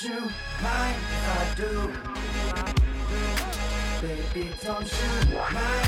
Don't you mind if I do? Baby, don't you mind?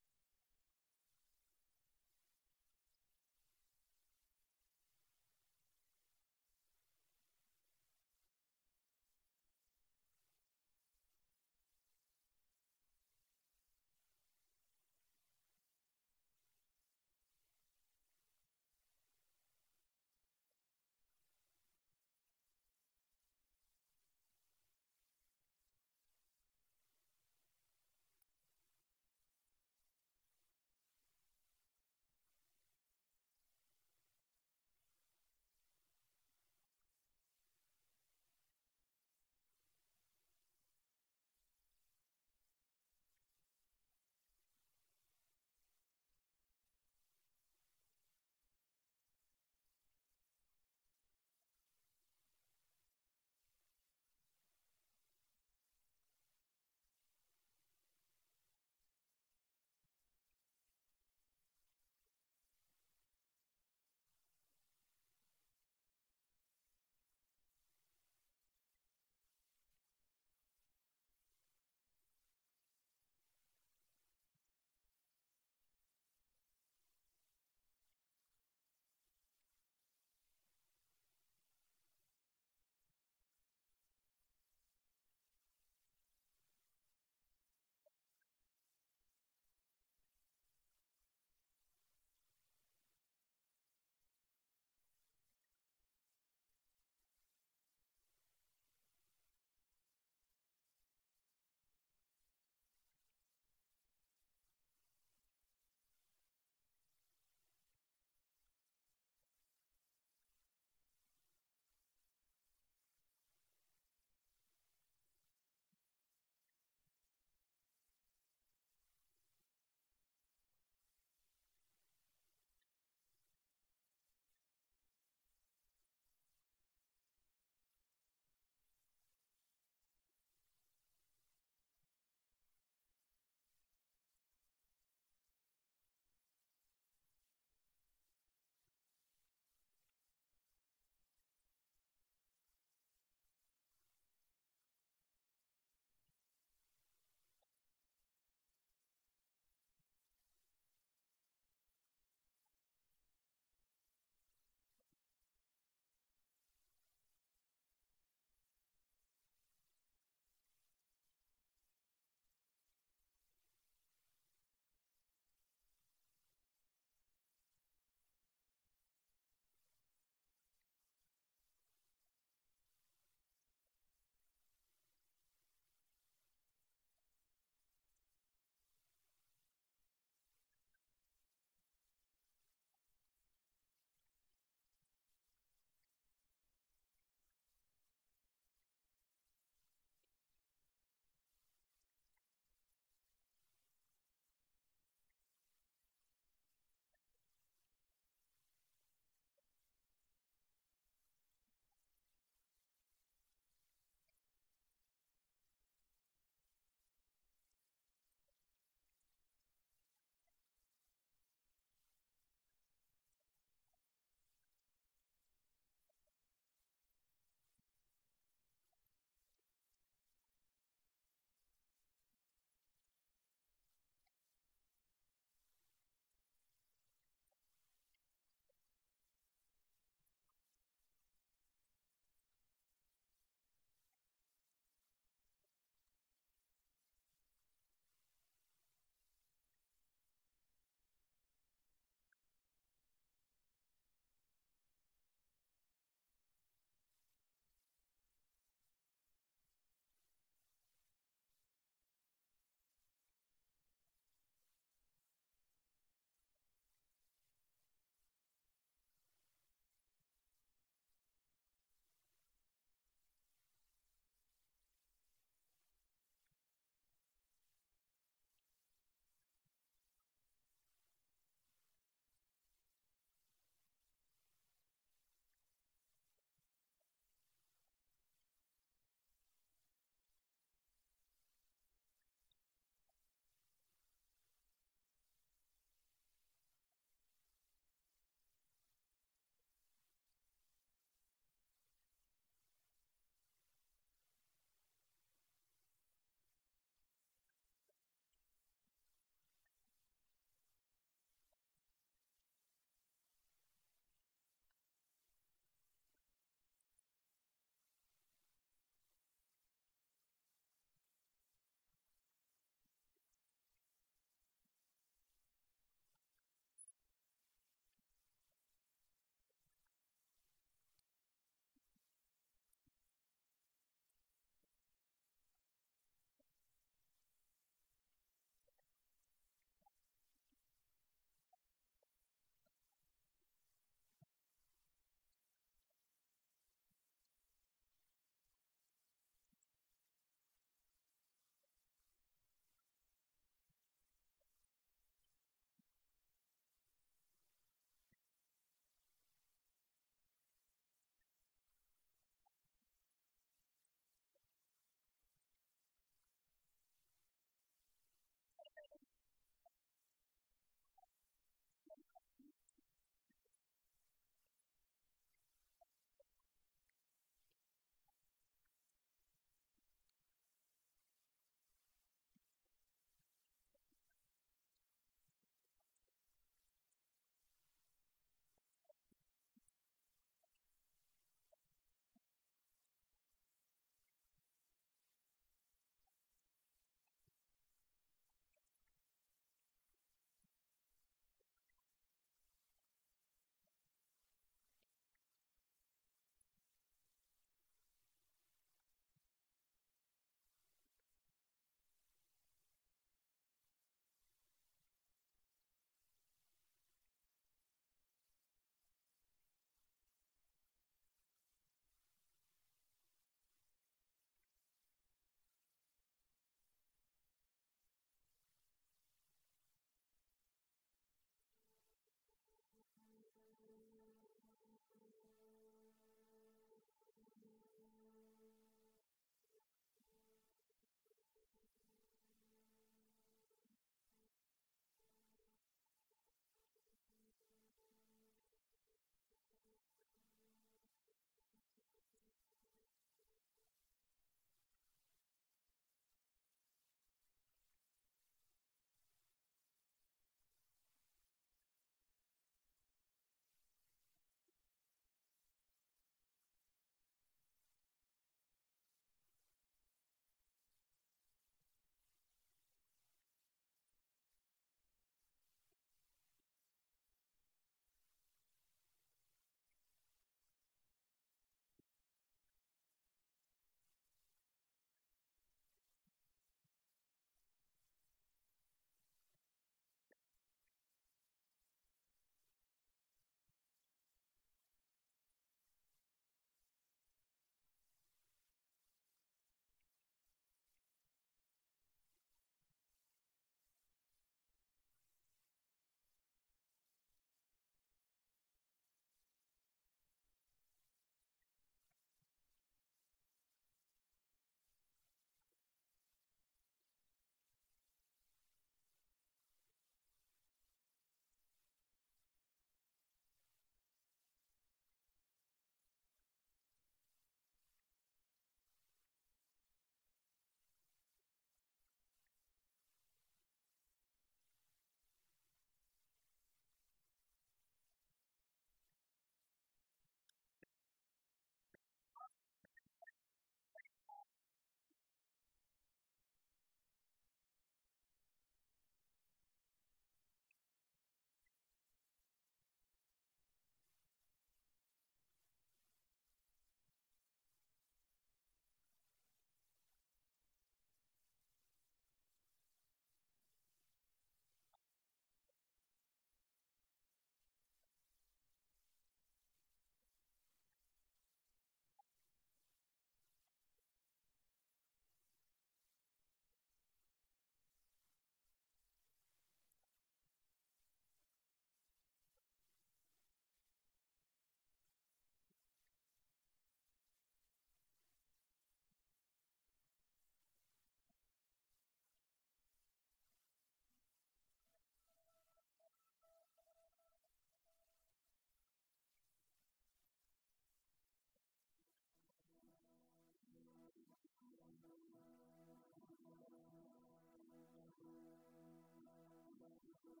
Thank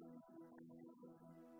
Thank you.